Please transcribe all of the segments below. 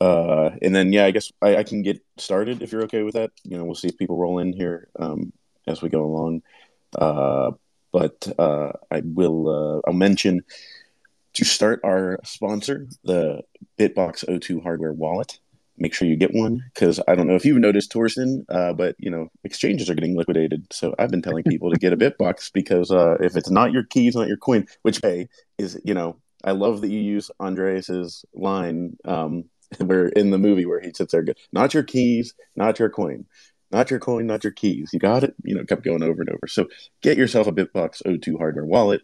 Uh, and then yeah, I guess I, I, can get started if you're okay with that. You know, we'll see if people roll in here um, as we go along. Uh, but uh, I will uh, I'll mention to start our sponsor, the BitBox02 hardware wallet. Make sure you get one because I don't know if you've noticed, Torsten, uh, but you know exchanges are getting liquidated. So I've been telling people to get a Bitbox because uh, if it's not your keys, not your coin, which hey is you know I love that you use Andreas's line um, where in the movie where he sits there, not your keys, not your coin, not your coin, not your keys. You got it. You know, kept going over and over. So get yourself a BitBox02 hardware wallet.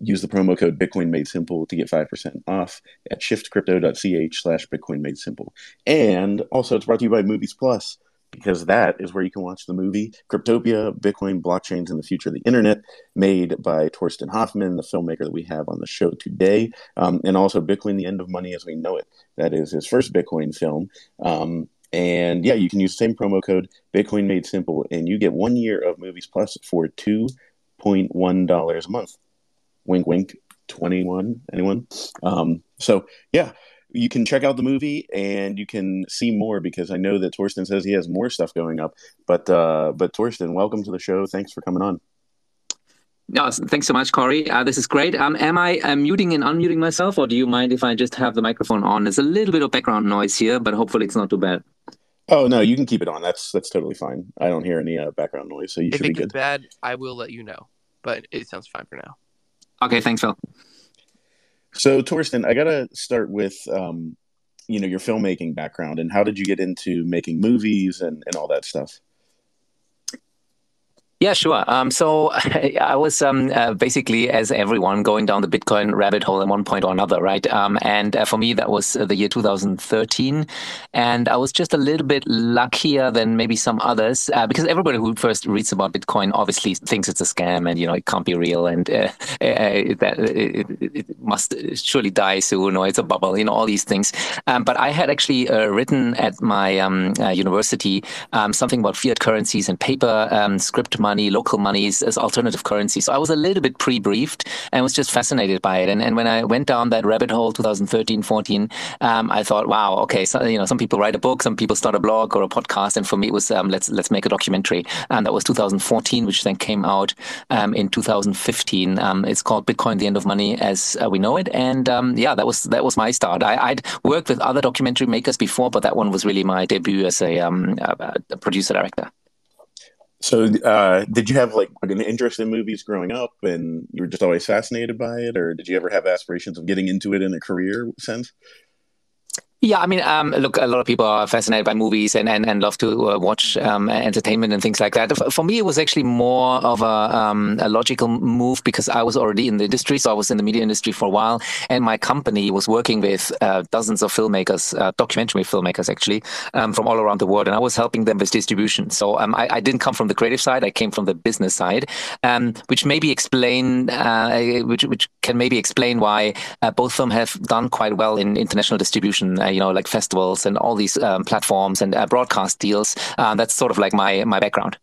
Use the promo code Bitcoin Made Simple to get 5% off at shiftcrypto.ch slash Bitcoin Made Simple. And also, it's brought to you by Movies Plus because that is where you can watch the movie Cryptopia, Bitcoin, Blockchains, and the Future of the Internet, made by Torsten Hoffman, the filmmaker that we have on the show today, um, and also Bitcoin, the End of Money as We Know It. That is his first Bitcoin film. Um, and yeah, you can use the same promo code, Bitcoin Made Simple, and you get one year of Movies Plus for $2.1 a month. Wink, wink. 21 anyone um, so yeah you can check out the movie and you can see more because I know that Torsten says he has more stuff going up. But uh, but Torsten, welcome to the show. Thanks for coming on. No, thanks so much, Cory. Uh, this is great. Um, am I uh, muting and unmuting myself, or do you mind if I just have the microphone on? There's a little bit of background noise here, but hopefully it's not too bad. Oh no, you can keep it on. That's that's totally fine. I don't hear any uh, background noise, so you if should be good. If bad, I will let you know. But it sounds fine for now. Okay, thanks, Phil. So, Torsten, I got to start with, um, you know, your filmmaking background and how did you get into making movies and, and all that stuff? Yeah, sure. Um, so I was um, uh, basically, as everyone, going down the Bitcoin rabbit hole at one point or another, right? Um, and uh, for me, that was uh, the year 2013. And I was just a little bit luckier than maybe some others uh, because everybody who first reads about Bitcoin obviously thinks it's a scam and, you know, it can't be real and uh, uh, that it, it, must surely die soon or it's a bubble, you know, all these things. Um, but I had actually written at my um, university um, something about fiat currencies and paper script money money, local monies as alternative currency. So I was a little bit pre-briefed and was just fascinated by it. And, and when I went down that rabbit hole 2013, 14, um, I thought, wow, okay, so, you know, some people write a book, some people start a blog or a podcast. And for me, it was, um, let's, let's make a documentary. And that was 2014, which then came out um, in 2015. Um, it's called Bitcoin, the End of Money as uh, we know it. And um, yeah, that was, that was my start. I, would worked with other documentary makers before, but that one was really my debut as a, um, a producer director. So, uh, did you have like an interest in movies growing up, and you were just always fascinated by it, or did you ever have aspirations of getting into it in a career sense? Yeah, I mean, um, look, a lot of people are fascinated by movies and, and, and love to uh, watch um, entertainment and things like that. For me, it was actually more of a, um, a, logical move because I was already in the industry. So I was in the media industry for a while, and my company was working with uh, dozens of filmmakers, uh, documentary filmmakers actually, um, from all around the world, and I was helping them with distribution. So um, I, I, didn't come from the creative side; I came from the business side, um, which maybe explain, uh, which which can maybe explain why uh, both of them have done quite well in international distribution you know, like festivals and all these um, platforms and uh, broadcast deals. Uh, that's sort of like my my background.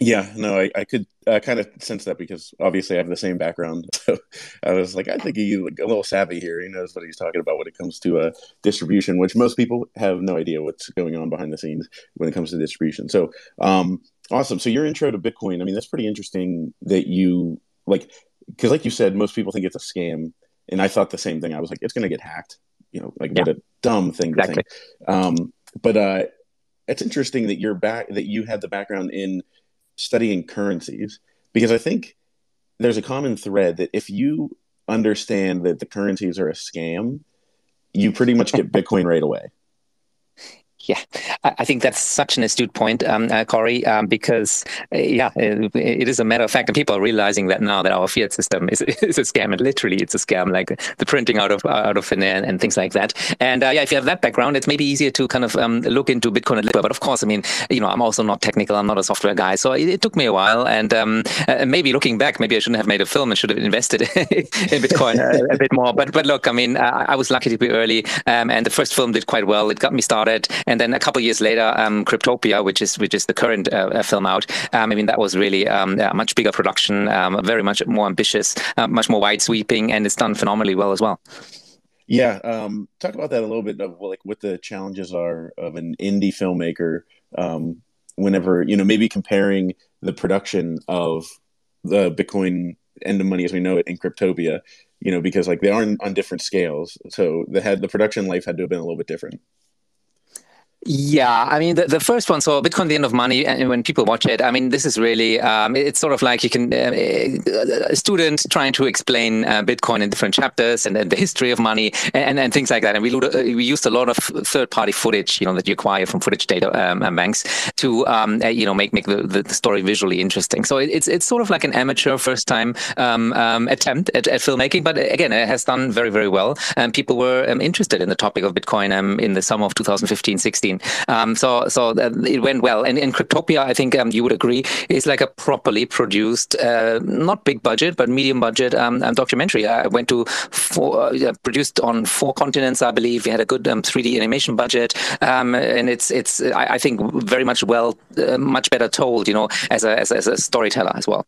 Yeah, no, I, I could uh, kind of sense that because obviously I have the same background. So I was like, I think he's like a little savvy here. He knows what he's talking about when it comes to uh, distribution, which most people have no idea what's going on behind the scenes when it comes to distribution. So um, awesome. So your intro to Bitcoin, I mean, that's pretty interesting that you like, because like you said, most people think it's a scam. And I thought the same thing. I was like, it's going to get hacked you know, like yeah. what a dumb thing to think. Um, but uh, it's interesting that you're back that you had the background in studying currencies because I think there's a common thread that if you understand that the currencies are a scam, you pretty much get Bitcoin right away. Yeah, I think that's such an astute point, um, uh, Cory, um, because uh, yeah, it, it is a matter of fact, and people are realizing that now that our fiat system is, is a scam, and literally it's a scam, like the printing out of out of thin air and things like that. And uh, yeah, if you have that background, it's maybe easier to kind of um, look into Bitcoin a little. But of course, I mean, you know, I'm also not technical, I'm not a software guy, so it, it took me a while. And um, uh, maybe looking back, maybe I shouldn't have made a film and should have invested in Bitcoin a, a, bit more. But but look, I mean, I, I was lucky to be early, um, and the first film did quite well. It got me started, and and then a couple years later, um, Cryptopia, which is which is the current uh, uh, film out. Um, I mean, that was really um, a much bigger production, um, very much more ambitious, uh, much more wide sweeping, and it's done phenomenally well as well. Yeah, um, talk about that a little bit of like what the challenges are of an indie filmmaker. Um, whenever you know, maybe comparing the production of the Bitcoin end of money as we know it in Cryptopia, you know, because like they are on different scales, so the had the production life had to have been a little bit different. Yeah, I mean the, the first one. So Bitcoin, the end of money, and when people watch it, I mean this is really um, it's sort of like you can uh, a student trying to explain uh, Bitcoin in different chapters and, and, the history of money and, and things like that. And we uh, we used a lot of third party footage, you know, that you acquire from footage data um, banks to um, uh, you know make make the, the story visually interesting. So it, it's it's sort of like an amateur first time um, um, attempt at, at, filmmaking, but again, it has done very very well. And people were interested in the topic of Bitcoin in the summer of 2015 16 um, so so it went well. And in Cryptopia, I think um, you would agree, is like a properly produced, uh, not big budget, but medium budget um, um documentary. I went to four, uh, produced on four continents, I believe. We had a good 3D um, animation budget, um, and it's it's I, I, think very much well, uh, much better told, you know, as a, as, as a storyteller as well.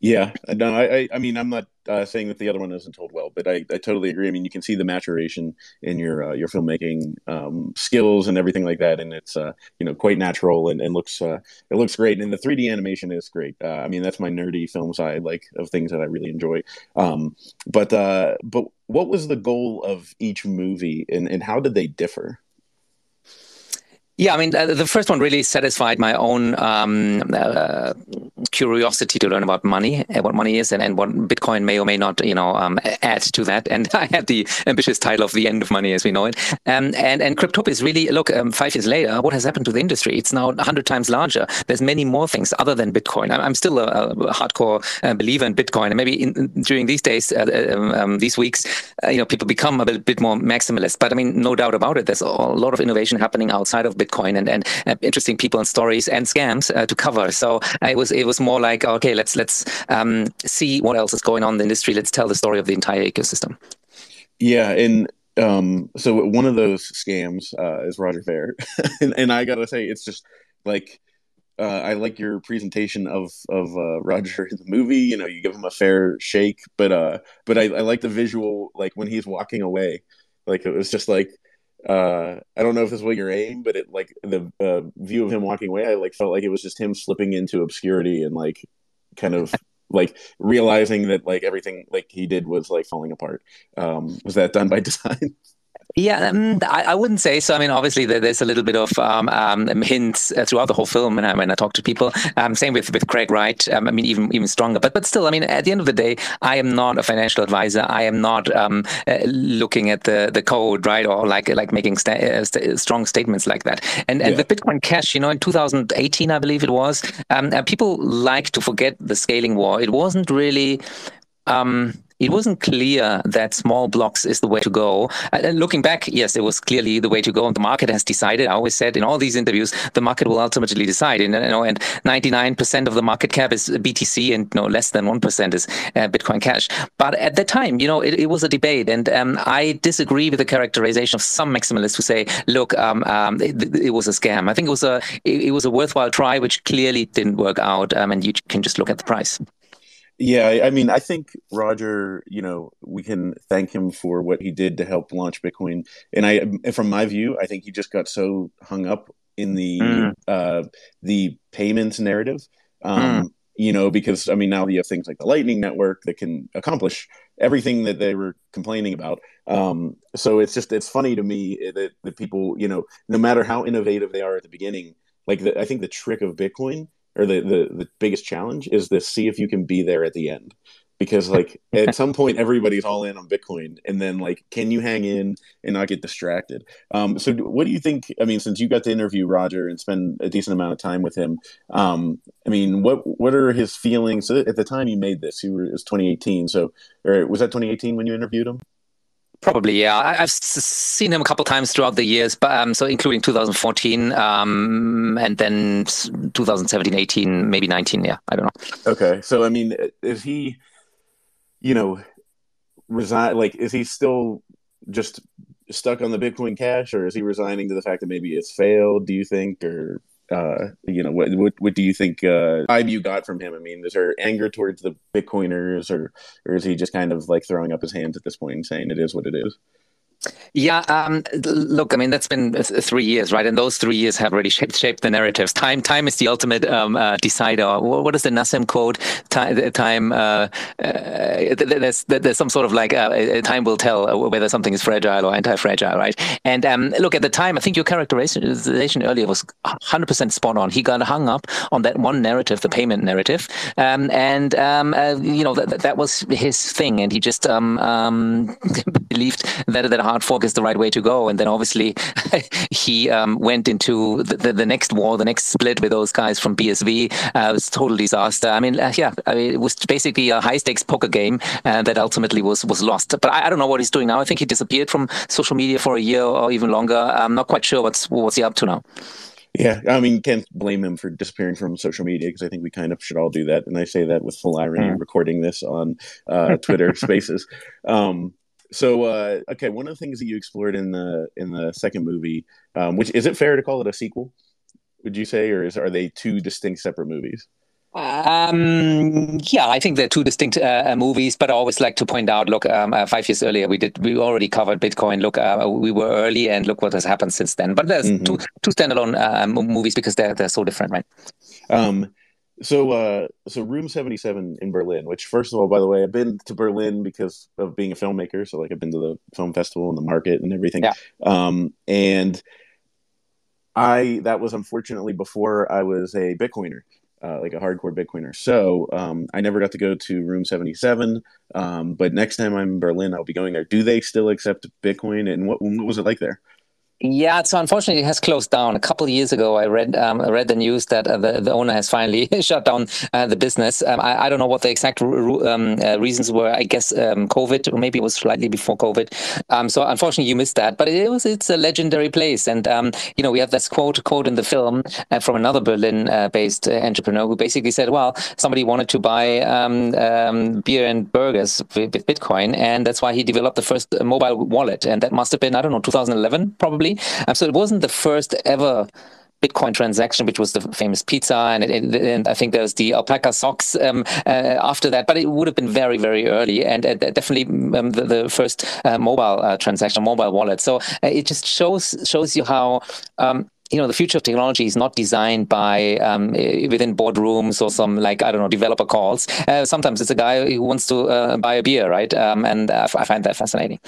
Yeah, no, I, I mean, I'm not uh, saying that the other one isn't told well, but I, I totally agree. I mean, you can see the maturation in your uh, your filmmaking um, skills and everything like that, and it's uh, you know quite natural and, and looks uh, it looks great. And the 3D animation is great. Uh, I mean, that's my nerdy film side, like of things that I really enjoy. Um, but uh, but what was the goal of each movie, and, and how did they differ? Yeah, I mean, the first one really satisfied my own um, uh, curiosity to learn about money, uh, what money is, and, and what Bitcoin may or may not, you know, um, add to that. And I had the ambitious title of "The End of Money" as we know it. Um, and and Cryptopia is really look. Um, five years later, what has happened to the industry? It's now hundred times larger. There's many more things other than Bitcoin. I'm still a, a hardcore uh, believer in Bitcoin, and maybe in, during these days, uh, um, um, these weeks, uh, you know, people become a bit, bit more maximalist. But I mean, no doubt about it. There's a lot of innovation happening outside of Bitcoin Bitcoin and, and uh, interesting people and stories and scams uh, to cover. So it was it was more like okay, let's let's um, see what else is going on in the industry. Let's tell the story of the entire ecosystem. Yeah, and um, so one of those scams uh, is Roger Ver, and, and, I gotta say, it's just like uh, I like your presentation of of uh, Roger in the movie. You know, you give him a fair shake, but uh, but I, I like the visual, like when he's walking away, like it was just like uh i don't know if this was your aim but it like the uh, view of him walking away i like felt like it was just him slipping into obscurity and like kind of like realizing that like everything like he did was like falling apart. Um was that done by design Yeah, um, I, I, wouldn't say so. I mean, obviously, there's a little bit of um, um, hints uh, throughout the whole film when I, when I talk to people. Um, same with, with Craig Wright. Um, I mean, even even stronger. But but still, I mean, at the end of the day, I am not a financial advisor. I am not um, uh, looking at the, the code, right, or like like making sta- uh, st- strong statements like that. And and yeah. with Bitcoin Cash, you know, in 2018, I believe it was, uh, people like to forget the scaling war. It wasn't really. Um, it wasn't clear that small blocks is the way to go. And looking back, yes, it was clearly the way to go. And the market has decided. I always said in all these interviews, the market will ultimately decide. And you know, and 99% of the market cap is BTC, and you know, less than one percent is uh, Bitcoin Cash. But at that time, you know, it, it was a debate, and um, I disagree with the characterization of some maximalists who say, "Look, um, um, it, it, was a scam." I think it was a it, it, was a worthwhile try, which clearly didn't work out. Um, and you can just look at the price. Yeah, I mean, I think Roger, you know, we can thank him for what he did to help launch Bitcoin. And I, from my view, I think he just got so hung up in the mm. uh, the payments narrative. Um, mm. You know, because I mean, now you have things like the Lightning Network that can accomplish everything that they were complaining about. Um, so it's just it's funny to me that, that people, you know, no matter how innovative they are at the beginning, like the, I think the trick of Bitcoin or the, the the biggest challenge is to see if you can be there at the end. Because like at some point everybody's all in on bitcoin and then like can you hang in and not get distracted? Um, so what do you think i mean since you got to interview roger and spend a decent amount of time with him um, i mean what what are his feelings? At the time you made this it was 2018 so or was that 2018 when you interviewed him Probably, yeah. I, have seen him a couple times throughout the years, but um, so including 2014, um, and then 2017, 18, maybe 19. Yeah, I don't know. Okay, so I mean, is he, you know, resign? Like, is he still just stuck on the Bitcoin Cash, or is he resigning to the fact that maybe it's failed? Do you think, or uh, you know, what, what, what do you think uh, you got from him? I mean, is there anger towards the Bitcoiners, or or is he just kind of like throwing up his hands at this point and saying it is what it is? Yeah, um, look, I mean that's been three years, right? And those three years have really shaped, shaped the narratives. Time, time is the ultimate um, uh, decider. What is the Nassim quote? Time, time. Uh, uh, there's there's some sort of like uh, time will tell whether something is fragile or anti-fragile, right? And um, look at the time. I think your characterization earlier was 100% spot on. He got hung up on that one narrative, the payment narrative, um, and um, uh, you know that that was his thing, and he just um, believed that that hard fork is the right way to go. And then obviously he um, went into the, the, the, next war, the next split with those guys from BSV. Uh, it was a total disaster. I mean, uh, yeah, I mean, it was basically a high stakes poker game uh, that ultimately was was lost. But I, I, don't know what he's doing now. I think he disappeared from social media for a year or even longer. I'm not quite sure what's what's he up to now. Yeah, I mean, can't blame him for disappearing from social media because I think we kind of should all do that, and I say that with full irony, mm. recording this on uh, Twitter Spaces. Um, so uh, okay, one of the things that you explored in the in the second movie, um, which is it fair to call it a sequel? Would you say, or is are they two distinct separate movies? Um, yeah, I think they're two distinct uh, uh, movies, but I always like to point out. Look, um, uh, five years earlier, we did we already covered Bitcoin. Look, uh, we were early, and look what has happened since then. But there's mm-hmm. two two standalone uh, movies because they're they're so different, right? Um, so, uh, so Room Seventy Seven in Berlin. Which, first of all, by the way, I've been to Berlin because of being a filmmaker. So, like, I've been to the film festival and the market and everything. Yeah. Um, and I that was unfortunately before I was a Bitcoiner. Uh, like a hardcore Bitcoiner. So um, I never got to go to Room 77. Um, but next time I'm in Berlin, I'll be going there. Do they still accept Bitcoin? And what, what was it like there? Yeah, so unfortunately, it has closed down. A couple of years ago, I read um, I read the news that uh, the, the owner has finally shut down uh, the business. Um, I, I, don't know what the exact um, uh, reasons were. I guess um, COVID, or maybe it was slightly before COVID. Um, so unfortunately, you missed that. But it was it's a legendary place, and um, you know we have this quote quote in the film uh, from another Berlin-based uh, entrepreneur who basically said, "Well, somebody wanted to buy beer and burgers with Bitcoin, and that's why he developed the first mobile wallet, and that must have been I don't know 2011 probably." Um, so it wasn't the first ever Bitcoin transaction, which was the famous pizza, and, and I think there's the alpaca socks um, uh, after that. But it would have been very, very early, and uh, definitely um, the, the, first uh, mobile uh, transaction, mobile wallet. So uh, it just shows shows you how. Um, you know the future of technology is not designed by um, within boardrooms or some like I don't know developer calls. Uh, sometimes it's a guy who wants to uh, buy a beer, right? Um, and I find that fascinating.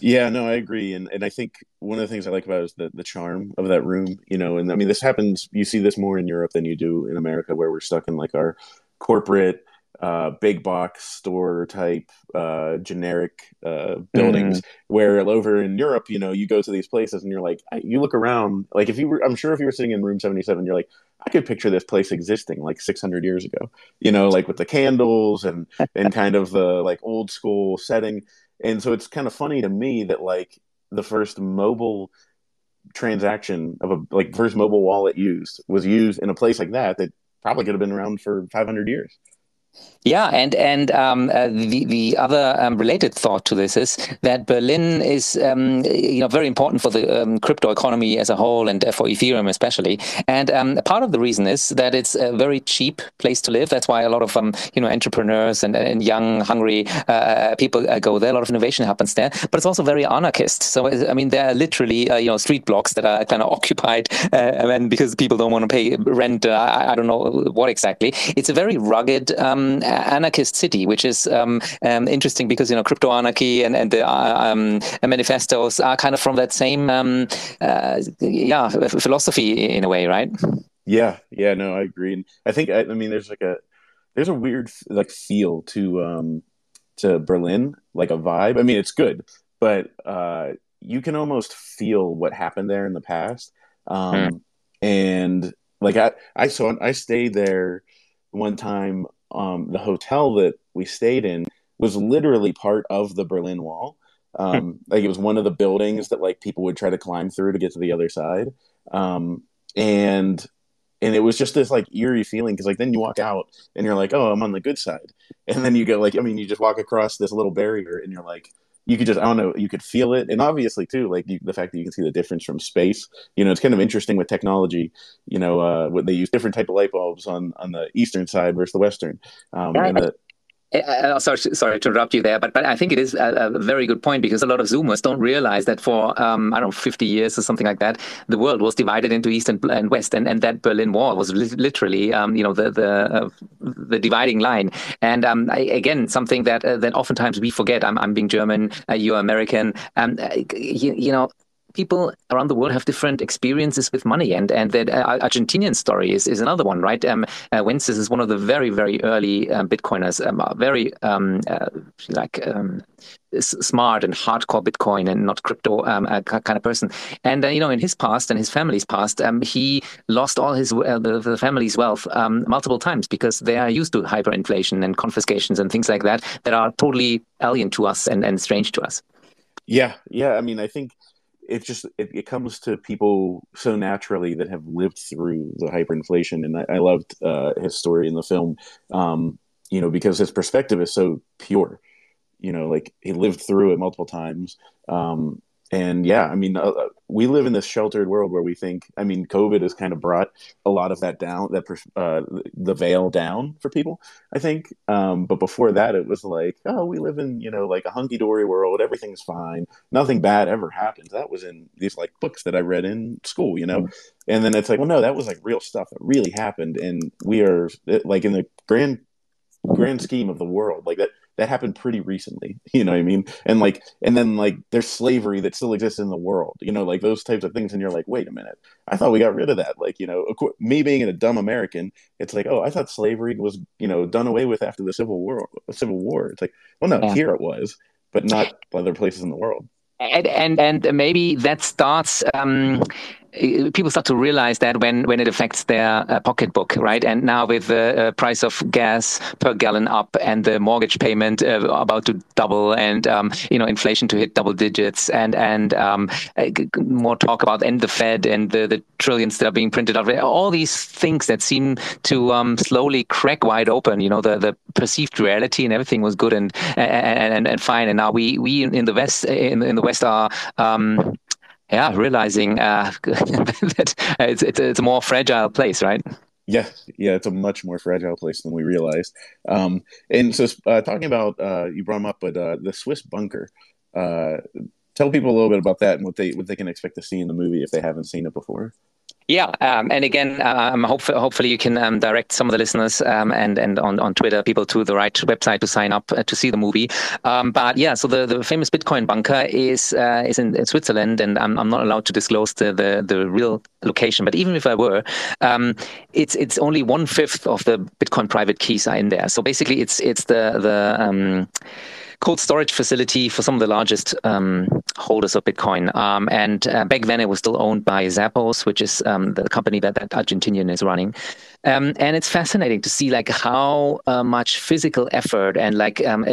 Yeah, no, I agree, and and I think one of the things I like about is the the charm of that room, you know. And I mean, this happens. You see this more in Europe than you do in America, where we're stuck in like our corporate uh, big box store type uh, generic uh, buildings. Mm. Where over in Europe, you know, you go to these places and you're like, you look around, like if you were, I'm sure if you were sitting in room 77, you're like, I could picture this place existing like 600 years ago, you know, like with the candles and and kind of the like old school setting and so it's kind of funny to me that like the first mobile transaction of a like first mobile wallet used was used in a place like that that probably could have been around for 500 years yeah, and and um, uh, the the other um, related thought to this is that Berlin is um, you know very important for the um, crypto economy as a whole and uh, for Ethereum especially. And um, part of the reason is that it's a very cheap place to live. That's why a lot of um, you know entrepreneurs and, and young hungry uh, people uh, go there. A lot of innovation happens there. But it's also very anarchist. So I mean there are literally uh, you know street blocks that are kind of occupied uh, and because people don't want to pay rent. I, I, don't know what exactly. It's a very rugged. Um, anarchist city, which is um, um, interesting because you know crypto anarchy and and the uh, um, manifestos are kind of from that same um, uh, yeah philosophy in a way, right? Yeah, yeah, no, I agree. And I think I, I mean there's like a there's a weird like feel to um to Berlin, like a vibe. I mean, it's good, but uh, you can almost feel what happened there in the past. Um, hmm. And like I, I saw, I stayed there one time um, the hotel that we stayed in was literally part of the Berlin Wall. Um, like it was one of the buildings that like people would try to climb through to get to the other side. Um, and and it was just this like eerie feeling because like then you walk out and you're like, oh, I'm on the good side, and then you go like, I mean, you just walk across this little barrier and you're like, you could just I don't know you could feel it. And obviously too like you, the fact that you can see the difference from space you know it's kind of interesting with technology you know uh, what they use different type of light bulbs on on the eastern side versus the western um, and the, Uh, sorry, sorry to interrupt you there, but but I think it is a, a, very good point because a lot of Zoomers don't realize that for um, I don't know 50 years or something like that, the world was divided into East and, and West, and, and that Berlin Wall was li- literally um, you know the the uh, the dividing line. And um, I, again, something that uh, that oftentimes we forget. I'm I'm being German, uh, you're American. Um, you, you know, people around the world have different experiences with money, and and that uh, Argentinian story is, is another one, right? Um, uh, Wences is one of the very very early um, Bitcoiners, um, very um, uh, like um, smart and hardcore Bitcoin and not crypto um, uh, kind of person. And uh, you know, in his past and his family's past, um, he lost all his uh, the, the, family's wealth um, multiple times because they are used to hyperinflation and confiscations and things like that that are totally alien to us and, and strange to us. Yeah, yeah. I mean, I think it just it, it, comes to people so naturally that have lived through the hyperinflation and i, I loved uh, his story in the film. Um, you know because his perspective is so pure. You know like he lived through it multiple times. Um, and yeah i mean uh, uh, we live in this sheltered world where we think i mean covid has kind of brought a lot of that down that uh, the veil down for people i think. Um, but before that it was like oh we live in you know like a hunky-dory world. Everything's fine. Nothing bad ever happens. That was in these like books that i read in school you know? Mm-hmm. and then it's like well no that was like real stuff that really happened. And we are like in the grand grand scheme of the world like that that happened pretty recently you know what i mean? And like and then like there's slavery that still exists in the world you know like those types of things and you're like wait a minute. I thought we got rid of that like you know me being a dumb american it's like oh i thought slavery was you know done away with after the civil war civil war. It's like well no yeah. here it was but not other places in the world. And and, and maybe that starts um, people start to realize that when when it affects their uh, pocketbook, right? And now with the uh, price of gas per gallon up and the mortgage payment uh, about to double, and um, you know inflation to hit double digits, and and um, uh, more talk about and the Fed and the, the trillions that are being printed out, all these things that seem to um, slowly crack wide open. You know, the the perceived reality and everything was good and and and, and fine, and now we we in the West in, in the West are um, yeah, realizing uh, that it's, it's, it's a more fragile place, right? Yeah, yeah, it's a much more fragile place than we realized. Um, and so, uh, talking about uh, you brought them up, but uh, the Swiss bunker. Uh, tell people a little bit about that and what they what they can expect to see in the movie if they haven't seen it before. Yeah, um, and again, um, hopefully, hopefully you can um, direct some of the listeners um, and and on, on Twitter people to the right website to sign up uh, to see the movie. Um, but yeah, so the, the famous Bitcoin bunker is uh, is in, in, Switzerland, and I'm, I'm not allowed to disclose the, the, the real location. But even if I were, um, it's it's only one fifth of the Bitcoin private keys are in there. So basically, it's it's the the cold storage facility for some of the largest um, holders of Bitcoin. Um, and uh, back then, it was still owned by Xapo, which is um, the company that that Argentinian is running. Um, and it's fascinating to see like how uh, much physical effort and like um,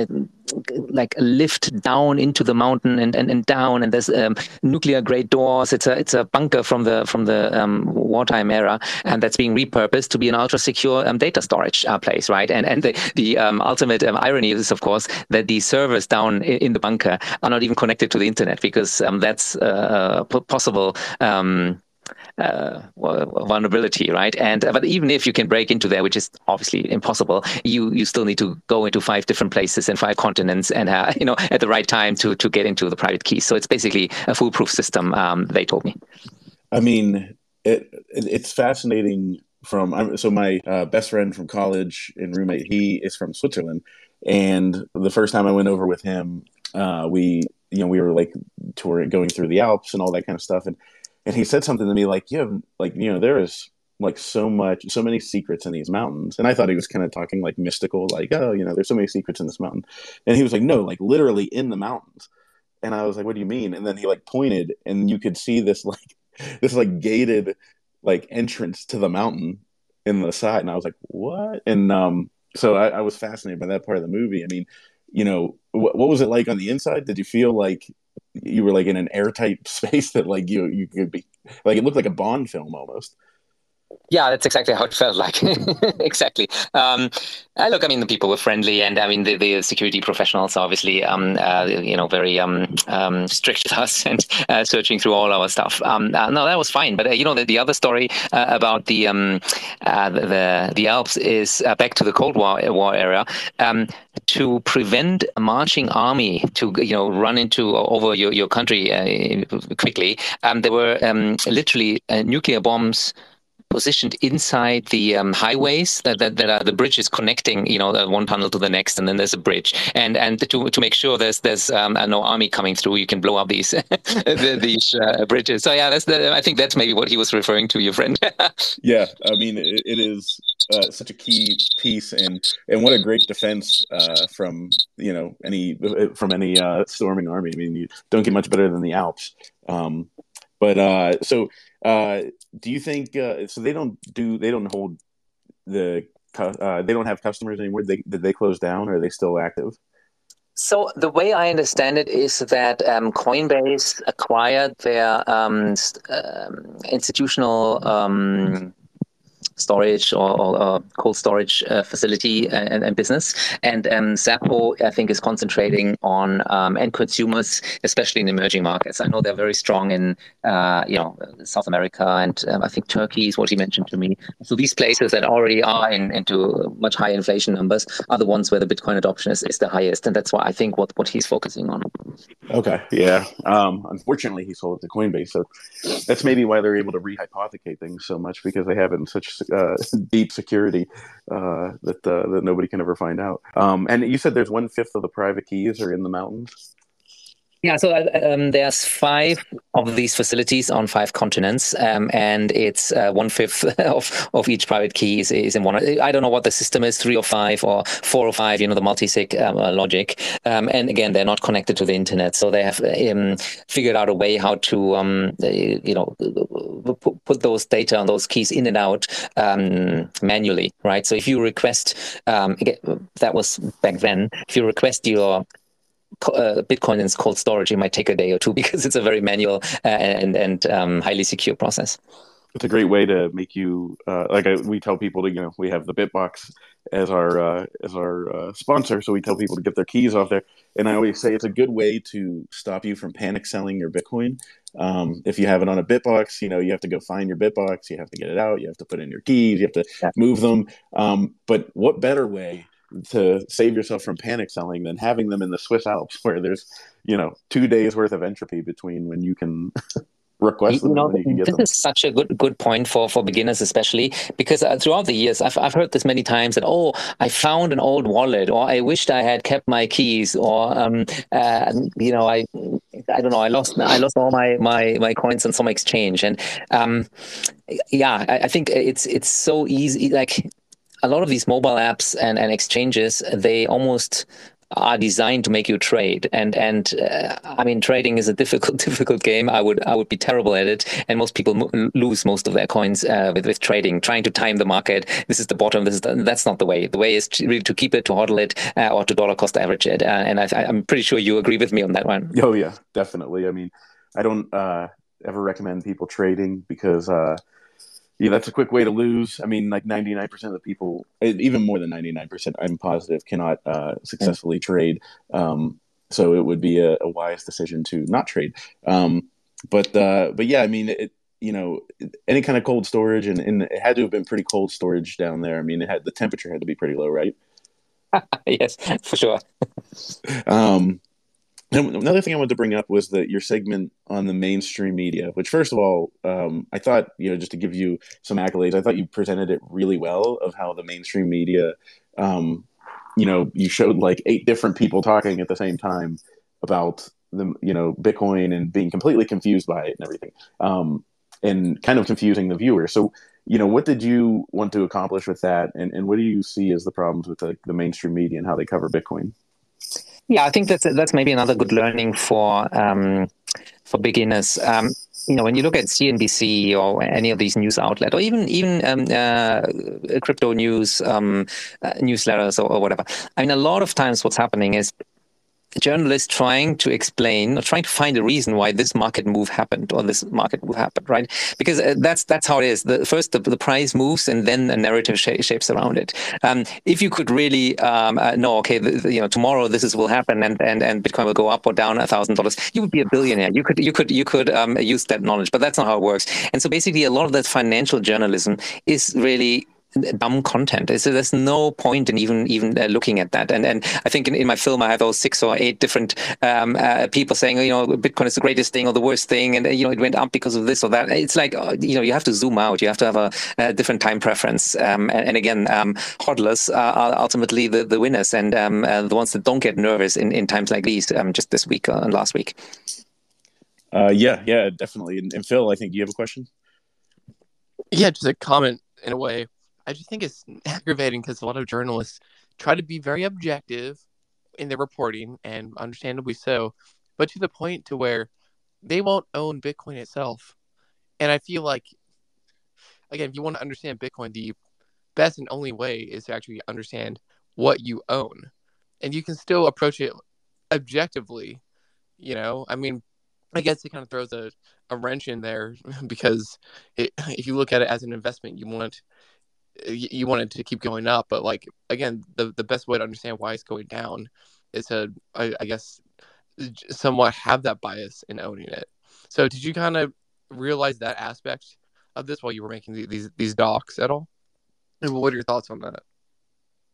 like a lift down into the mountain and, and, and down and there's um, nuclear grade doors. It's a it's a bunker from the from the um, wartime era and that's being repurposed to be an ultra secure um, data storage uh, place right? And and the, the um, ultimate um, irony is of course that the servers down in, the bunker are not even connected to the internet because that's uh, possible uh, vulnerability, right? And uh, but even if you can break into there, which is obviously impossible, you you still need to go into five different places and five continents, and uh, you know at the right time to to get into the private keys. So it's basically a foolproof system. Um, they told me. I mean, it, it it's fascinating. From so my uh, best friend from college and roommate, he is from Switzerland, and the first time I went over with him, uh, we you know we were like touring, going through the Alps and all that kind of stuff, and and he said something to me like, "You have like you know there is like so much, so many secrets in these mountains." And I thought he was kind of talking like mystical, like, "Oh, you know, there's so many secrets in this mountain," and he was like, "No, like literally in the mountains." And I was like, "What do you mean?" And then he like pointed, and you could see this like this like gated like entrance to the mountain in the side, and I was like, "What?" And um, so I, I was fascinated by that part of the movie. I mean, you know, what, what was it like on the inside? Did you feel like you were like in an airtight space that like you you could be like it looked like a Bond film almost. Yeah, that's exactly how it felt like. exactly. Um, uh, look, I mean, the people were friendly, and I mean, the, the security professionals obviously, um, uh, you know, very um, um, strict with us and uh, searching through all our stuff. Um, uh, no, that was fine. But uh, you know, the, the other story uh, about the, um, the the Alps is back to the Cold War war era. To prevent a marching army to you know run into over your, your country quickly, there were literally nuclear bombs positioned inside the um, highways that, that, that, are the bridges connecting, you know, one tunnel to the next, and then there's a bridge. And and to, to make sure there's there's um, no army coming through, you can blow up these these uh, bridges. So yeah, that's the, I think that's maybe what he was referring to, your friend. yeah, I mean, it, it is uh, such a key piece, and and what a great defense uh, from you know any from any uh, storming army. I mean, you don't get much better than the Alps. Um, but uh, so uh, do you think uh, so? They don't do. They don't hold the. Uh, they don't have customers anymore. They did they close down? Or are they still active? So the way I understand it is that um, Coinbase acquired their um, um, institutional um, storage or, or, cold storage uh, facility and, and, business. And um, Xapo, I think, is concentrating on um, end consumers, especially in emerging markets. I know they're very strong in, uh, you know, South America and um, I think Turkey is what he mentioned to me. So these places that already are in, into much higher inflation numbers are the ones where the Bitcoin adoption is, is the highest, and that's why I think what what he's focusing on. Okay, yeah. Um, unfortunately, he sold it to Coinbase, so that's maybe why they're able to rehypothecate things so much because they have it in such uh, deep security uh, that uh, that nobody can ever find out. Um, and you said there's one fifth of the private keys are in the mountains. Yeah, so uh, um, there's five of these facilities on five continents, um, and it's uh, one fifth of, of each private key is, is in one. I don't know what the system is, three or five or four or five. You know, the multi-sig um, uh, logic. Um, and again, they're not connected to the internet, so they have um, figured out a way how to, you know, put those data on those keys in and out manually, right? So if you request, that was back then. If you request your uh, Bitcoin in cold storage, it might take a day or two because it's a very manual uh, and and um, highly secure process. It's a great way to make you uh, like I, we tell people to you know we have the Bitbox as our uh, as our uh, sponsor, so we tell people to get their keys off there. And I always say it's a good way to stop you from panic selling your Bitcoin. Um, if you have it on a Bitbox, you know you have to go find your Bitbox, you have to get it out, you have to put in your keys, you have to move them. Um, but what better way to save yourself from panic selling than having them in the Swiss Alps where there's, you know, two days worth of entropy between when you can request them. You know, this them. is such a good good point for for beginners, especially because uh, throughout the years, I've I've heard this many times that oh, I found an old wallet, or I wished I had kept my keys, or um, uh, you know, I I don't know, I lost I lost all my my my coins on some exchange, and um, yeah, I, I think it's it's so easy, like a lot of these mobile apps and, and exchanges, they almost are designed to make you trade. And and uh, i mean trading is a difficult difficult game. I would i would be terrible at it. And most people mo- lose most of their coins uh, with, with trading trying to time the market. This is the bottom. This is the, that's not the way. The way is to really to keep it to hodl it uh, or to dollar cost average it. Uh, and I, i'm pretty sure you agree with me on that one. Oh yeah definitely. I mean i don't uh, ever recommend people trading because uh, yeah, that's a quick way to lose. I mean, like 99% of the people, even more than 99%, I'm positive, cannot uh, successfully trade. Um, so it would be a, a, wise decision to not trade. Um, but uh, but yeah, I mean, it, you know, any kind of cold storage, and, and it had to have been pretty cold storage down there. I mean, it had the temperature had to be pretty low, right? yes, for sure. um, another thing I wanted to bring up was that your segment on the mainstream media, which first of all, um, I thought, you know, just to give you some accolades, I thought you presented it really well of how the mainstream media, um, you know, you showed like eight different people talking at the same time about the, you know, Bitcoin and being completely confused by it and everything, um, and kind of confusing the viewer. So, you know, what did you want to accomplish with that, and, and what do you see as the problems with the, the mainstream media and how they cover Bitcoin? Yeah, I think that's that's maybe another good learning for um, for beginners. Um, you know, when you look at CNBC or any of these news outlets, or even even um, uh, crypto news um, uh, newsletters or, or, whatever, I mean, a lot of times what's happening is journalist trying to explain or trying to find a reason why this market move happened or this market move happened, right? Because uh, that's that's how it is. The first the, the price moves and then a narrative sh- shapes around it. Um, if you could really um, uh, know, okay, the, the, you know, tomorrow this is will happen and, and and Bitcoin will go up or down a thousand dollars, you would be a billionaire. You could you could you could um, use that knowledge, but that's not how it works. And so basically, a lot of that financial journalism is really dumb content. So there's no point in even even uh, looking at that. And and I think in, in my film I have those six or eight different um, uh, people saying you know Bitcoin is the greatest thing or the worst thing, and you know it went up because of this or that. It's like uh, you know you have to zoom out. You have to have a, a different time preference. Um, and, and, again, um, hodlers are ultimately the, the winners and um, uh, the ones that don't get nervous in, in times like these. Um, just this week uh, and last week. Uh, yeah, yeah, definitely. And, and Phil, I think you have a question. Yeah, just a comment in a way I just think it's aggravating because a lot of journalists try to be very objective in their reporting, and understandably so, but to the point to where they won't own Bitcoin itself. And I feel like, again, if you want to understand Bitcoin, the best and only way is to actually understand what you own, and you can still approach it objectively. You know, I mean, I guess it kind of throws a, a wrench in there because it, if you look at it as an investment, you want you want it to keep going up, but like again, the the best way to understand why it's going down is to I, I guess somewhat have that bias in owning it. So did you kind of realize that aspect of this while you were making these these docs at all? And what are your thoughts on that?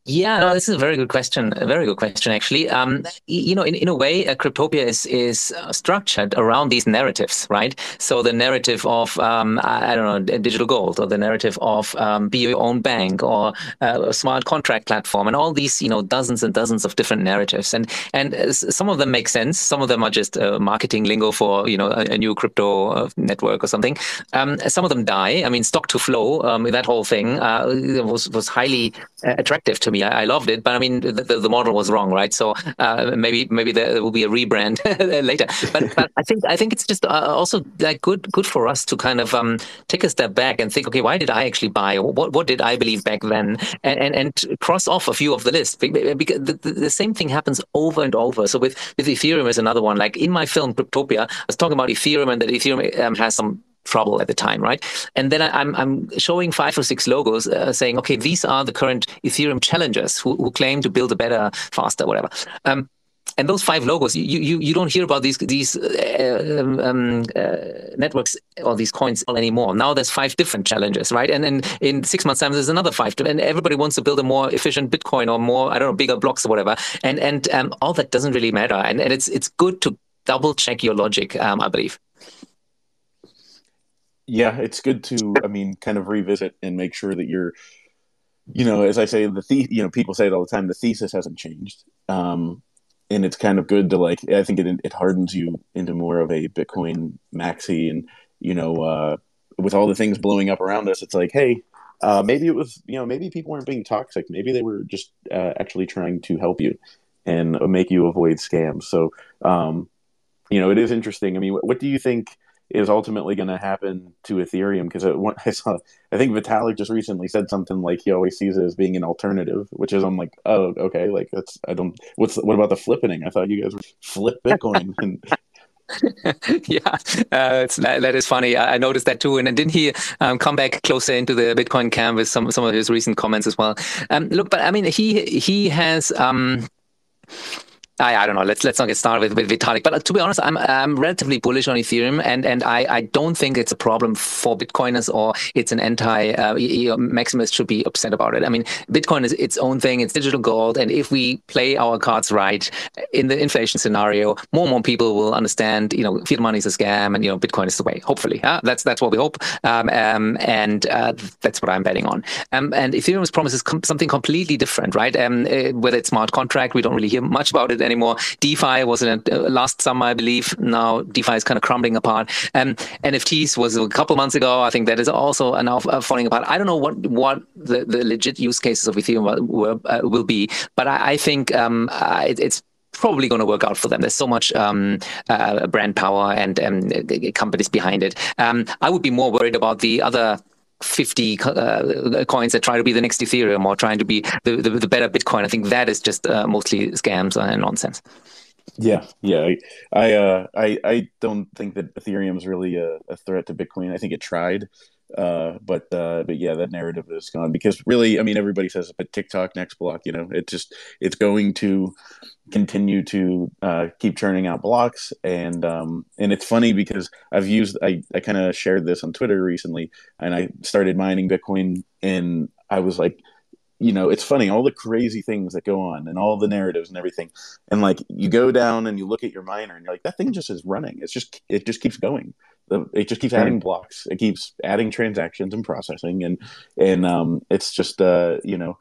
Yeah, no, this is a very good question. A very good question, actually. Um, you know, in, in a way, Cryptopia is is uh, structured around these narratives, right? So the narrative of um, I don't know, digital gold, or the narrative of um, be your own bank, or uh, a smart contract platform, and all these, you know, dozens and dozens of different narratives, and and uh, some of them make sense. Some of them are just marketing lingo for you know a, a new crypto network or something. Um, some of them die. I mean, stock to flow, um, that whole thing was was highly attractive to me. I, I, loved it, but I mean, the, the, the model was wrong, right? So uh, maybe maybe there will be a rebrand later. But, but I think I think it's just uh, also like good good for us to kind of um, take a step back and think, okay, why did I actually buy? What what did I believe back then? And and, and cross off a few of the list because the, the, the same thing happens over and over. So with with Ethereum is another one. Like in my film Cryptopia, I was talking about Ethereum and that Ethereum um, has some trouble at the time, right? And then I, am I'm showing five or six logos uh, saying, okay, these are the current Ethereum challengers who, who claim to build a better, faster, whatever. Um, and those five logos, you, you, you don't hear about these these uh, um, um, uh, networks or these coins anymore. Now there's five different challenges, right? And then in six months' time, there's another five, and everybody wants to build a more efficient Bitcoin or more, I don't know, bigger blocks or whatever. And and um, all that doesn't really matter. And, and it's it's good to double check your logic, um, I believe yeah, it's good to, I mean, kind of revisit and make sure that you're, you know, as I say, the the, you know, people say it all the time, the thesis hasn't changed. Um, and it's kind of good to like, I think it, it hardens you into more of a Bitcoin maxi and, you know, uh, with all the things blowing up around us, it's like, hey, uh, maybe it was, you know, maybe people weren't being toxic. Maybe they were just uh, actually trying to help you and make you avoid scams. So, um, you know, it is interesting. I mean, what, what do you think? Is ultimately going to happen to Ethereum because I saw I think Vitalik just recently said something like he always sees it as being an alternative, which is I'm like oh okay like that's I don't what's what about the flipping? I thought you guys were flip Bitcoin and. yeah, uh, that, that is funny. I, I, noticed that too. And, and didn't he um, come back closer into the Bitcoin camp with some some of his recent comments as well? Um, look, but I mean, he he has. Um, I, I don't know. Let's let's not get started with, with Vitalik. But to be honest, I'm I'm relatively bullish on Ethereum, and and I, I don't think it's a problem for Bitcoiners or it's an anti uh, maximalist should be upset about it. I mean, Bitcoin is its own thing. It's digital gold, and if we play our cards right in the inflation scenario, more and more people will understand. You know, fiat money is a scam, and you know, Bitcoin is the way. Hopefully, huh? that's that's what we hope, um, um, and uh, that's what I'm betting on. Um, and Ethereum's promises com- something completely different, right? Um, uh, whether it's smart contract, we don't really hear much about it anymore. DeFi was in uh, last summer, I believe. Now DeFi is kind of crumbling apart. Um, NFTs was a couple months ago. I think that is also now uh, falling apart. I don't know what what the, the legit use cases of Ethereum will, uh, will be, but I, I think um, it, it's probably going to work out for them. There's so much um, uh, brand power and um, companies behind it. Um, I would be more worried about the other 50 uh, coins that try to be the next Ethereum or trying to be the, the, the better Bitcoin. I think that is just uh, mostly scams and nonsense. Yeah, yeah. I, I, uh, I, I don't think that Ethereum is really a, a, threat to Bitcoin. I think it tried, uh, but, uh, but yeah, that narrative is gone because really, I mean, everybody says, but tick tock next block, you know, it just it's going to continue to uh, keep churning out blocks, and um, and it's funny because I've used I, I kind of shared this on Twitter recently, and I started mining Bitcoin, and I was like you know, it's funny all the crazy things that go on and all the narratives and everything. And like you go down and you look at your miner and you're like, that thing just is running. It's just it just keeps going. It just keeps adding blocks. It keeps adding transactions and processing and and um, it's just uh, you know,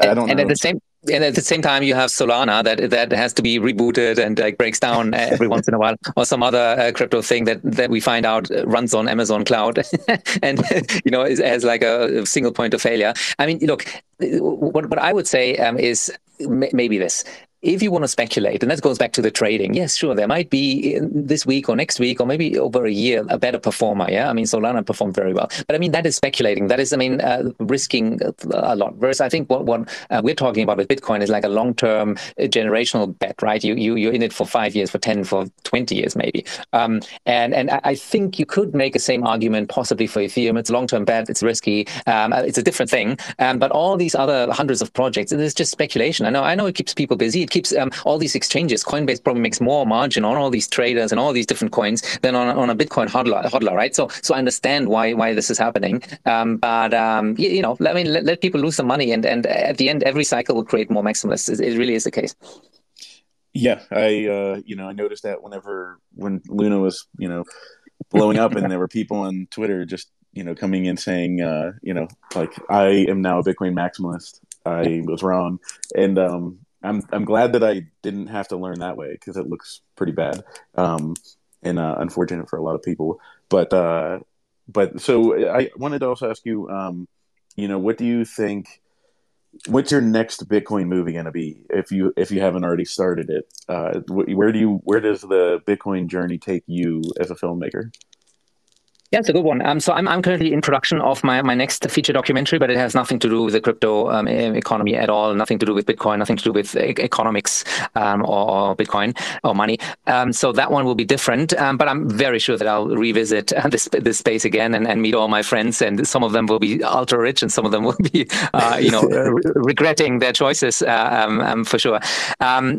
I don't and, know. at the same and at the same time you have solana that that has to be rebooted and like breaks down every once in a while or some other uh, crypto thing that that we find out runs on amazon cloud and you know has like a, single point of failure i mean look what, what i would say um, is maybe this if you want to speculate, and that goes back to the trading, yes, sure, there might be this week or next week or maybe over a year a better performer. Yeah, I mean Solana performed very well, but I mean that is speculating. That is, I mean, uh, risking a lot. Whereas I think what what uh, we're talking about with Bitcoin is like a long term uh, generational bet, right? You you you're in it for five years, for ten, for twenty years maybe. Um, and and I think you could make the same argument possibly for Ethereum. It's a long term bet. It's risky. Um, it's a different thing. Um, but all these other hundreds of projects, it is just speculation. I know I know it keeps people busy. It keeps um, all these exchanges. Coinbase probably makes more margin on all these traders and all these different coins than on, on a Bitcoin hodler, hodler, right? So, so I understand why why this is happening. Um, but um, you, you, know, I mean, let, let people lose some money, and and at the end, every cycle will create more maximalists. It, it really is the case. Yeah, I uh, you know I noticed that whenever when Luna was you know blowing up, and there were people on Twitter just you know coming in saying uh, you know like I am now a Bitcoin maximalist. I was wrong, and um, I'm I'm glad that I didn't have to learn that way because it looks pretty bad, um, and uh, unfortunate for a lot of people. But uh, but so I wanted to also ask you, um, you know, what do you think? What's your next Bitcoin movie going to be if you if you haven't already started it? Uh, where do you where does the Bitcoin journey take you as a filmmaker? Yeah, it's a good one. Um, so I'm, I'm currently in production of my, my next feature documentary, but it has nothing to do with the crypto um, economy at all, nothing to do with Bitcoin, nothing to do with e- economics um, or, or, Bitcoin or money. Um, so that one will be different, um, but I'm very sure that I'll revisit uh, this, this space again and, and meet all my friends, and some of them will be ultra rich, and some of them will be, uh, you know, re- regretting their choices uh, um, for sure.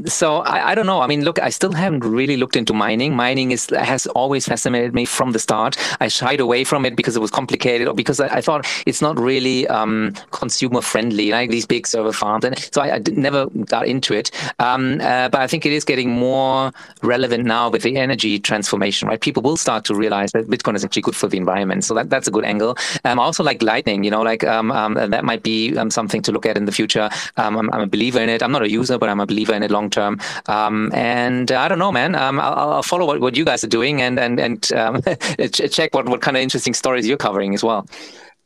so I, I don't know. I mean, look, I still haven't really looked into mining. Mining is has always fascinated me from the start. I shied away from it because it was complicated or because I, I thought it's not really um, consumer friendly, like these big server farms. And so I, I never got into it. Um, uh, but I think it is getting more relevant now with the energy transformation, right? People will start to realize that Bitcoin is actually good for the environment. So that, that's a good angle. Um, also like Lightning, you know, like um, um, that might be um, something to look at in the future. I'm, I'm, a believer in it. I'm not a user, but I'm a believer in it long term. and uh, I don't know, man. I'll, I'll, follow what, what you guys are doing and and and check what what kind of interesting stories you're covering as well.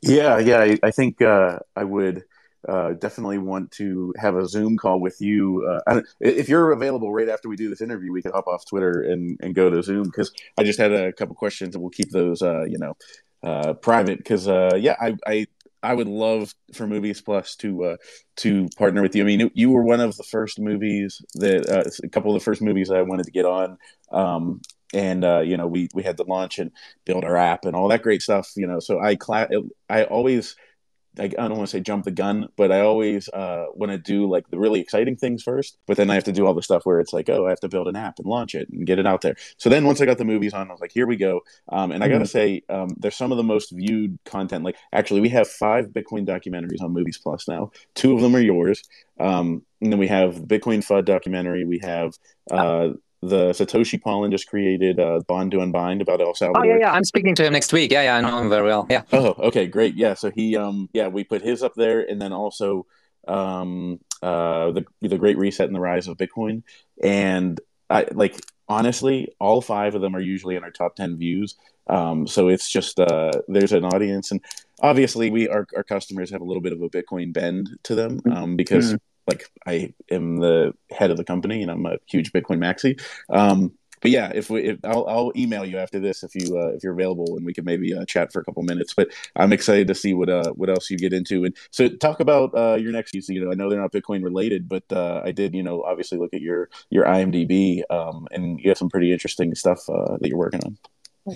Yeah, yeah, I, I think uh, I would uh, definitely want to have a Zoom call with you. Uh, if you're available right after we do this interview, we can hop off Twitter and, and go to Zoom because I just had a couple questions and we'll keep those, uh, you know, uh, private. Because uh, yeah, I, I I would love for Movies Plus to uh, to partner with you. I mean, you were one of the first movies that uh, a couple of the first movies I wanted to get on. Um, and uh, you know we we had to launch and build our app and all that great stuff you know so i cla- i always I, don't want to say jump the gun, but I always uh, want to do like the really exciting things first. But then I have to do all the stuff where it's like, oh, I have to build an app and launch it and get it out there. So then once I got the movies on, I was like, here we go. Um, and I got to mm-hmm. say, um, there's some of the most viewed content. Like actually, we have five Bitcoin documentaries on Movies Plus now. Two of them are yours. Um, and then we have Bitcoin FUD documentary. We have uh, the Satoshi Paulin just created uh, Bond to Unbind about El Salvador. Oh yeah, yeah. I'm speaking to him next week. Yeah, yeah. I know him very well. Yeah. Oh, okay, great. Yeah. So he, um, yeah, we put his up there, and then also, um, uh, the the Great Reset and the Rise of Bitcoin, and I like honestly, all five of them are usually in our top ten views. Um, so it's just uh, there's an audience, and obviously we our our customers have a little bit of a Bitcoin bend to them um, because. Mm-hmm like I am the head of the company and I'm a huge Bitcoin maxi. Um, but yeah, if we, if, I'll, I'll email you after this if you uh, if you're available, and we can maybe uh, chat for a couple minutes. But I'm excited to see what uh what else you get into. And so talk about uh, your next piece. You know, I know they're not Bitcoin related, but uh, I did you know obviously look at your your IMDb, um, and you have some pretty interesting stuff uh, that you're working on.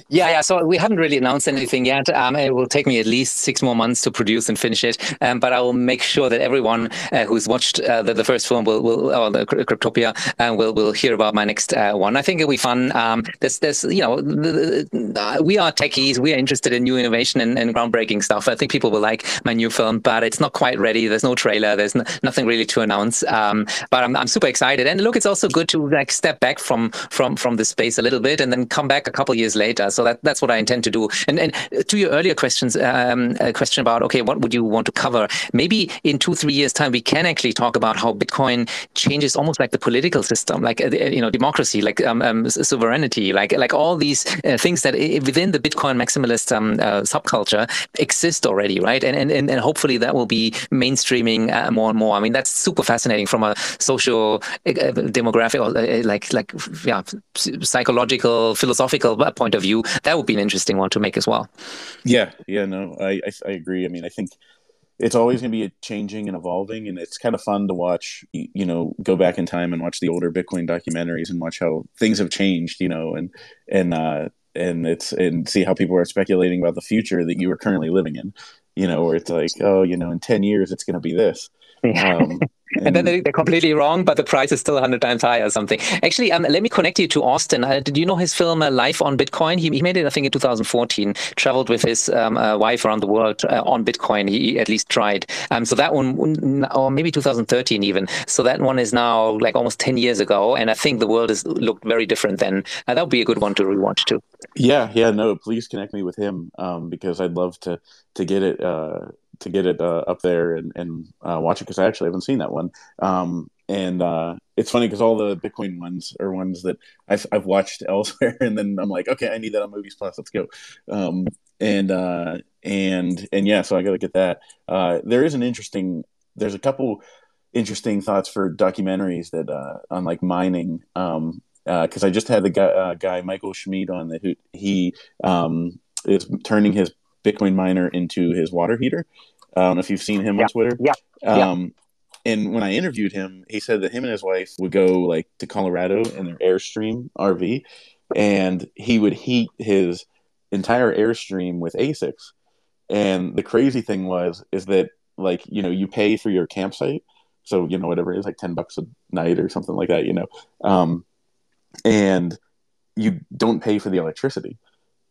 Yeah, yeah. So we haven't really announced anything yet. Um, it will take me at least six more months to produce and finish it. Um, but I will make sure that everyone uh, who's watched uh, the, the, first film will, will or the Cryptopia uh, will will hear about my next uh, one. I think it'll be fun. Um, there's, there's, you know, the, the, uh, we are techies. We are interested in new innovation and, and, groundbreaking stuff. I think people will like my new film, but it's not quite ready. There's no trailer. There's nothing really to announce. Um, but I'm, I'm super excited. And look, it's also good to like step back from from from the space a little bit and then come back a couple years later so that that's what I intend to do. And and to your earlier questions, um, a question about okay, what would you want to cover? Maybe in two three years time we can actually talk about how Bitcoin changes almost like the political system, like uh, you know democracy, like um, um, sovereignty, like like all these uh, things that within the Bitcoin maximalist um, uh, subculture exist already, right? And and and hopefully that will be mainstreaming uh, more and more. I mean that's super fascinating from a social uh, demographic, uh, like like yeah, psychological, philosophical point of view that would be an interesting one to make as well. Yeah, yeah, no, I I, I agree. I mean, I think it's always going to be changing and evolving and it's kind of fun to watch you know go back in time and watch the older bitcoin documentaries and watch how things have changed you know and and uh and it's and see how people are speculating about the future that you are currently living in you know where it's like oh you know in 10 years it's going to be this um, and, then they, are completely wrong, but the price is still 100 times higher or something. Actually, um, let me connect you to Austin. Uh, did you know his film uh, Life on Bitcoin? He, he made it, I think, in 2014. Traveled with his um, uh, wife around the world uh, on Bitcoin. He at least tried. Um, so that one, or maybe 2013 even. So that one is now like almost 10 years ago, and I think the world has looked very different then. Uh, that would be a good one to rewatch too. Yeah, yeah, no, please connect me with him um, because I'd love to to get it uh, to get it uh, up there and, and uh, watch it because I actually haven't seen that one. Um, and uh, it's funny because all the Bitcoin ones are ones that I've, I've watched elsewhere, and then I'm like, okay, I need that on Movies Plus. Let's go. Um, and uh, and and yeah, so I got to get that. Uh, there is an interesting. There's a couple interesting thoughts for documentaries that uh, on like mining. Um, because I just had the guy, guy Michael Schmid on that who he um, is turning his Bitcoin miner into his water heater. I don't know if you've seen him yeah. on Twitter. Yeah. Um, yeah. And when I interviewed him, he said that him and his wife would go like to Colorado in their Airstream RV, and he would heat his entire Airstream with ASICs. And the crazy thing was, is that like you know you pay for your campsite, so you know whatever it is like ten bucks a night or something like that, you know, um, and you don't pay for the electricity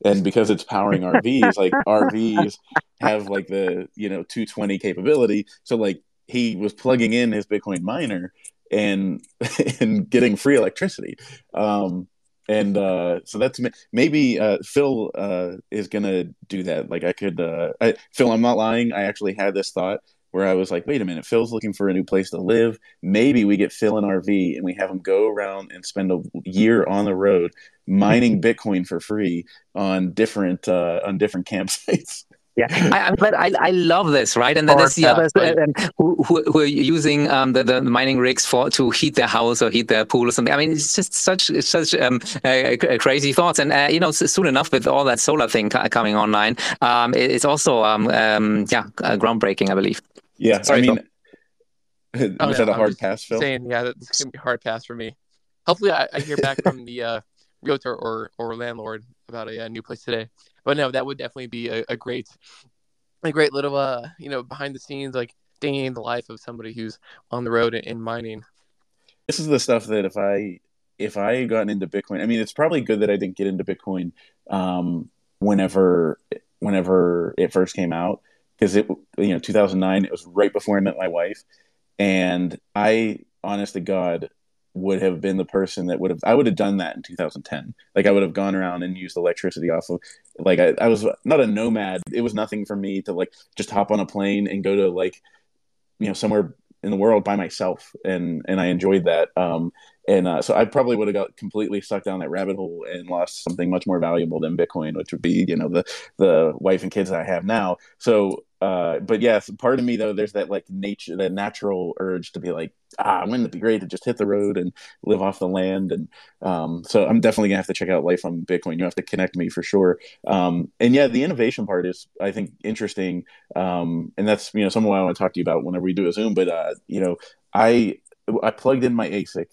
and because it's powering RVs, like RVs have like the you know 220 capability. So like he was plugging in his Bitcoin miner and and getting free electricity. Um, and uh, so that's maybe uh, Phil uh, is gonna do that. Like I could, uh, I, Phil, I'm not lying. I actually had this thought where I was like, wait a minute, Phil's looking for a new place to live. Maybe we get Phil an RV and we have him go around and spend a year on the road mining Bitcoin for free on different uh, on different campsites. Yeah, I, am glad. I, I love this, right? And then there's the others right? uh, who, who, who, are using um, the, the mining rigs for to heat their house or heat their pool or something. I mean, it's just such such um, uh, crazy thoughts. And uh, you know, soon enough with all that solar thing coming online, um, it's also um, um, yeah groundbreaking, I believe. Yeah, Sorry, I mean, was oh, yeah, that a hard pass, Phil? Saying, yeah, that's gonna be a hard pass for me. Hopefully, I, I hear back from the uh, realtor or or landlord about a, a, new place today. But no, that would definitely be a, a great, a great little uh, you know, behind the scenes like day in the life of somebody who's on the road in mining. This is the stuff that if I if I had gotten into Bitcoin, I mean, it's probably good that I didn't get into Bitcoin um, whenever whenever it first came out because it you know 2009 it was right before I met my wife, and I honest to God would have been the person that would have I would have done that in 2010. Like I would have gone around and used electricity off of like I, I was not a nomad. It was nothing for me to like just hop on a plane and go to like you know somewhere in the world by myself and and I enjoyed that. Um and uh, so I probably would have got completely sucked down that rabbit hole and lost something much more valuable than Bitcoin, which would be you know the the wife and kids that I have now. So uh, but yes, part of me though, there's that like nature, that natural urge to be like, ah, wouldn't it be great to just hit the road and live off the land? And um, so I'm definitely gonna have to check out Life on Bitcoin. You have to connect me for sure. Um, and yeah, the innovation part is, I think, interesting. Um, and that's you know some of what I want to talk to you about whenever we do a Zoom. But uh, you know, I I plugged in my ASIC,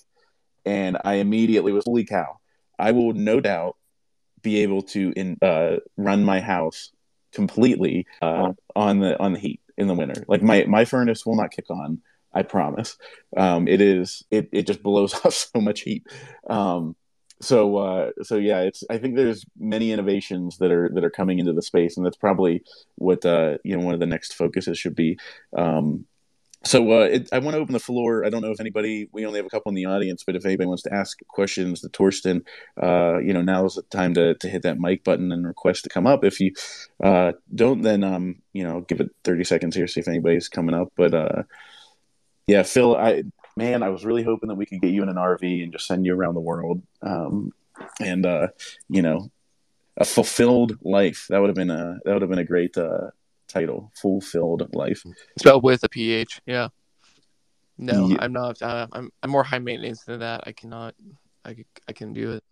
and I immediately was, holy cow! I will no doubt be able to in, uh, run my house completely uh, on the on the heat in the winter. Like my my furnace will not kick on. I promise. Um, it is it it just blows off so much heat. Um, so uh, so yeah, it's I think there's many innovations that are that are coming into the space, and that's probably what uh, you know one of the next focuses should be. Um, so uh, it, I want to open the floor. I don't know if anybody, we only have a couple in the audience, but if anybody wants to ask questions to Torsten, uh, you know, now is the time to, to hit that mic button and request to come up. If you uh, don't, then, um, you know, give it 30 seconds here, see if anybody's coming up. But uh, yeah, Phil, I, man, I was really hoping that we could get you in an RV and just send you around the world. Um, and, uh, you know, a fulfilled life. That would have been a, that would have been a great, uh, title, fulfilled life. Spelled with a ph. Yeah. No, yeah. I'm not. Uh, I'm I'm more high maintenance than that. I cannot. I I can do it.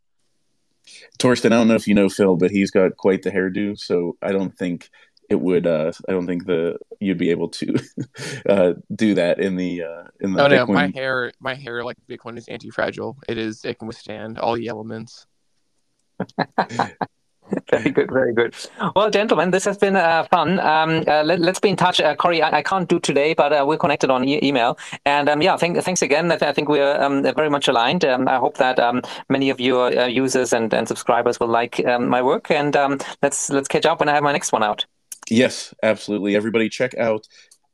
Torsten, I don't know if you know Phil, but he's got quite the hairdo, so I don't think it would. Uh, I don't think the you'd be able to uh, do that in the uh, in the. Oh no, my hair, my hair like Bitcoin is anti fragile. It is. It can withstand all the elements. very good, very good. Well, gentlemen, this has been uh, fun. Um, uh, let, us be in touch. Uh, Cory, I, I, can't do today, but uh, we're connected on e- email. And um, yeah, thank, thanks again. I, th- I think we're um, very much aligned. Um, I hope that um, many of your uh, users and, and subscribers will like um, my work. And let's let's catch up when I have my next one out. Yes, absolutely. Everybody, check out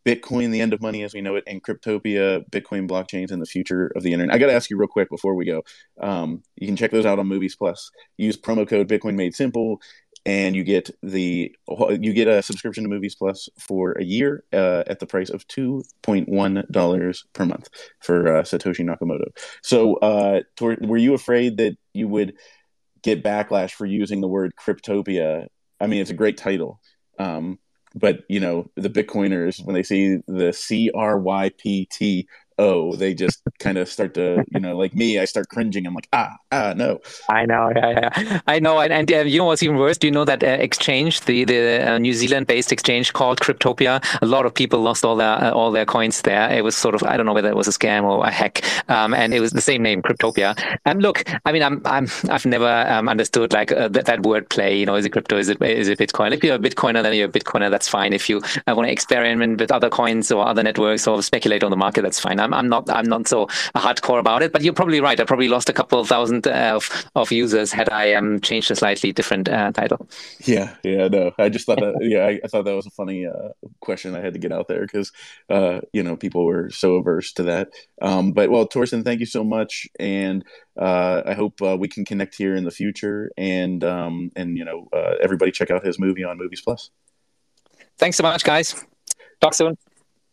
Bitcoin, the end of money as we know it, and Cryptopia, Bitcoin blockchains, and the future of the internet. I got to ask you real quick before we go. Um, you can check those out on Movies Plus. Use promo code Bitcoin Made Simple, and you get the you get a subscription to Movies Plus for a year uh, at the price of two point one dollars per month for uh, Satoshi Nakamoto. So, uh, were you afraid that you would get backlash for using the word Cryptopia? I mean, it's a great title. Um, but you know the bitcoiners when they see the c-r-y-p-t oh, they just kind of start to, you know, like me, I start cringing. I'm like, ah, ah, no. I know, yeah, yeah. I know, and, and uh, you know what's even worse? Do you know that uh, exchange, the the uh, New Zealand-based exchange called Cryptopia, a lot of people lost all their uh, all their coins there. It was sort of, I don't know whether it was a scam or a hack, um, and it was the same name, Cryptopia. And look, I mean, I'm I'm I've never um, understood like uh, that, that word play. You know, is it crypto? Is it is it Bitcoin? If you're a Bitcoiner, then you're a Bitcoiner. That's fine. If you uh, want to experiment with other coins or other networks or speculate on the market, that's fine. I'm, I'm not I'm not so hardcore about it. But you're probably right. I probably lost a couple of thousand uh, of, of users had I um, changed a slightly different uh, title. Yeah, yeah, no. I just thought that. yeah, I, I, thought that was a funny uh, question I had to get out there because uh, you know people were so averse to that. Um, but well, Torsten, thank you so much, and uh, I hope uh, we can connect here in the future. And um, and you know everybody check out his movie on Movies Plus. Thanks so much, guys. Talk soon.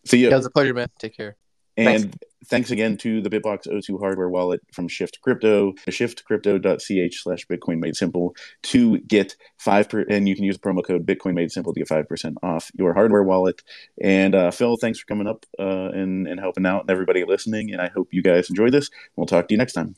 See you. Yeah, it was a pleasure, man. Take care. And thanks. thanks. again to the BitBox02 hardware wallet from Shift Crypto, shiftcrypto.ch slash Bitcoin Made Simple to get 5%. and you can use the promo code Bitcoin Made Simple to get 5% off your hardware wallet. And uh, Phil, thanks for coming up uh, and, and helping out and everybody listening. And I hope you guys enjoy this. We'll talk to you next time.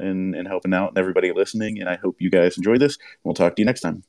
And, and helping out and everybody listening. And I hope you guys enjoy this. We'll talk to you next time.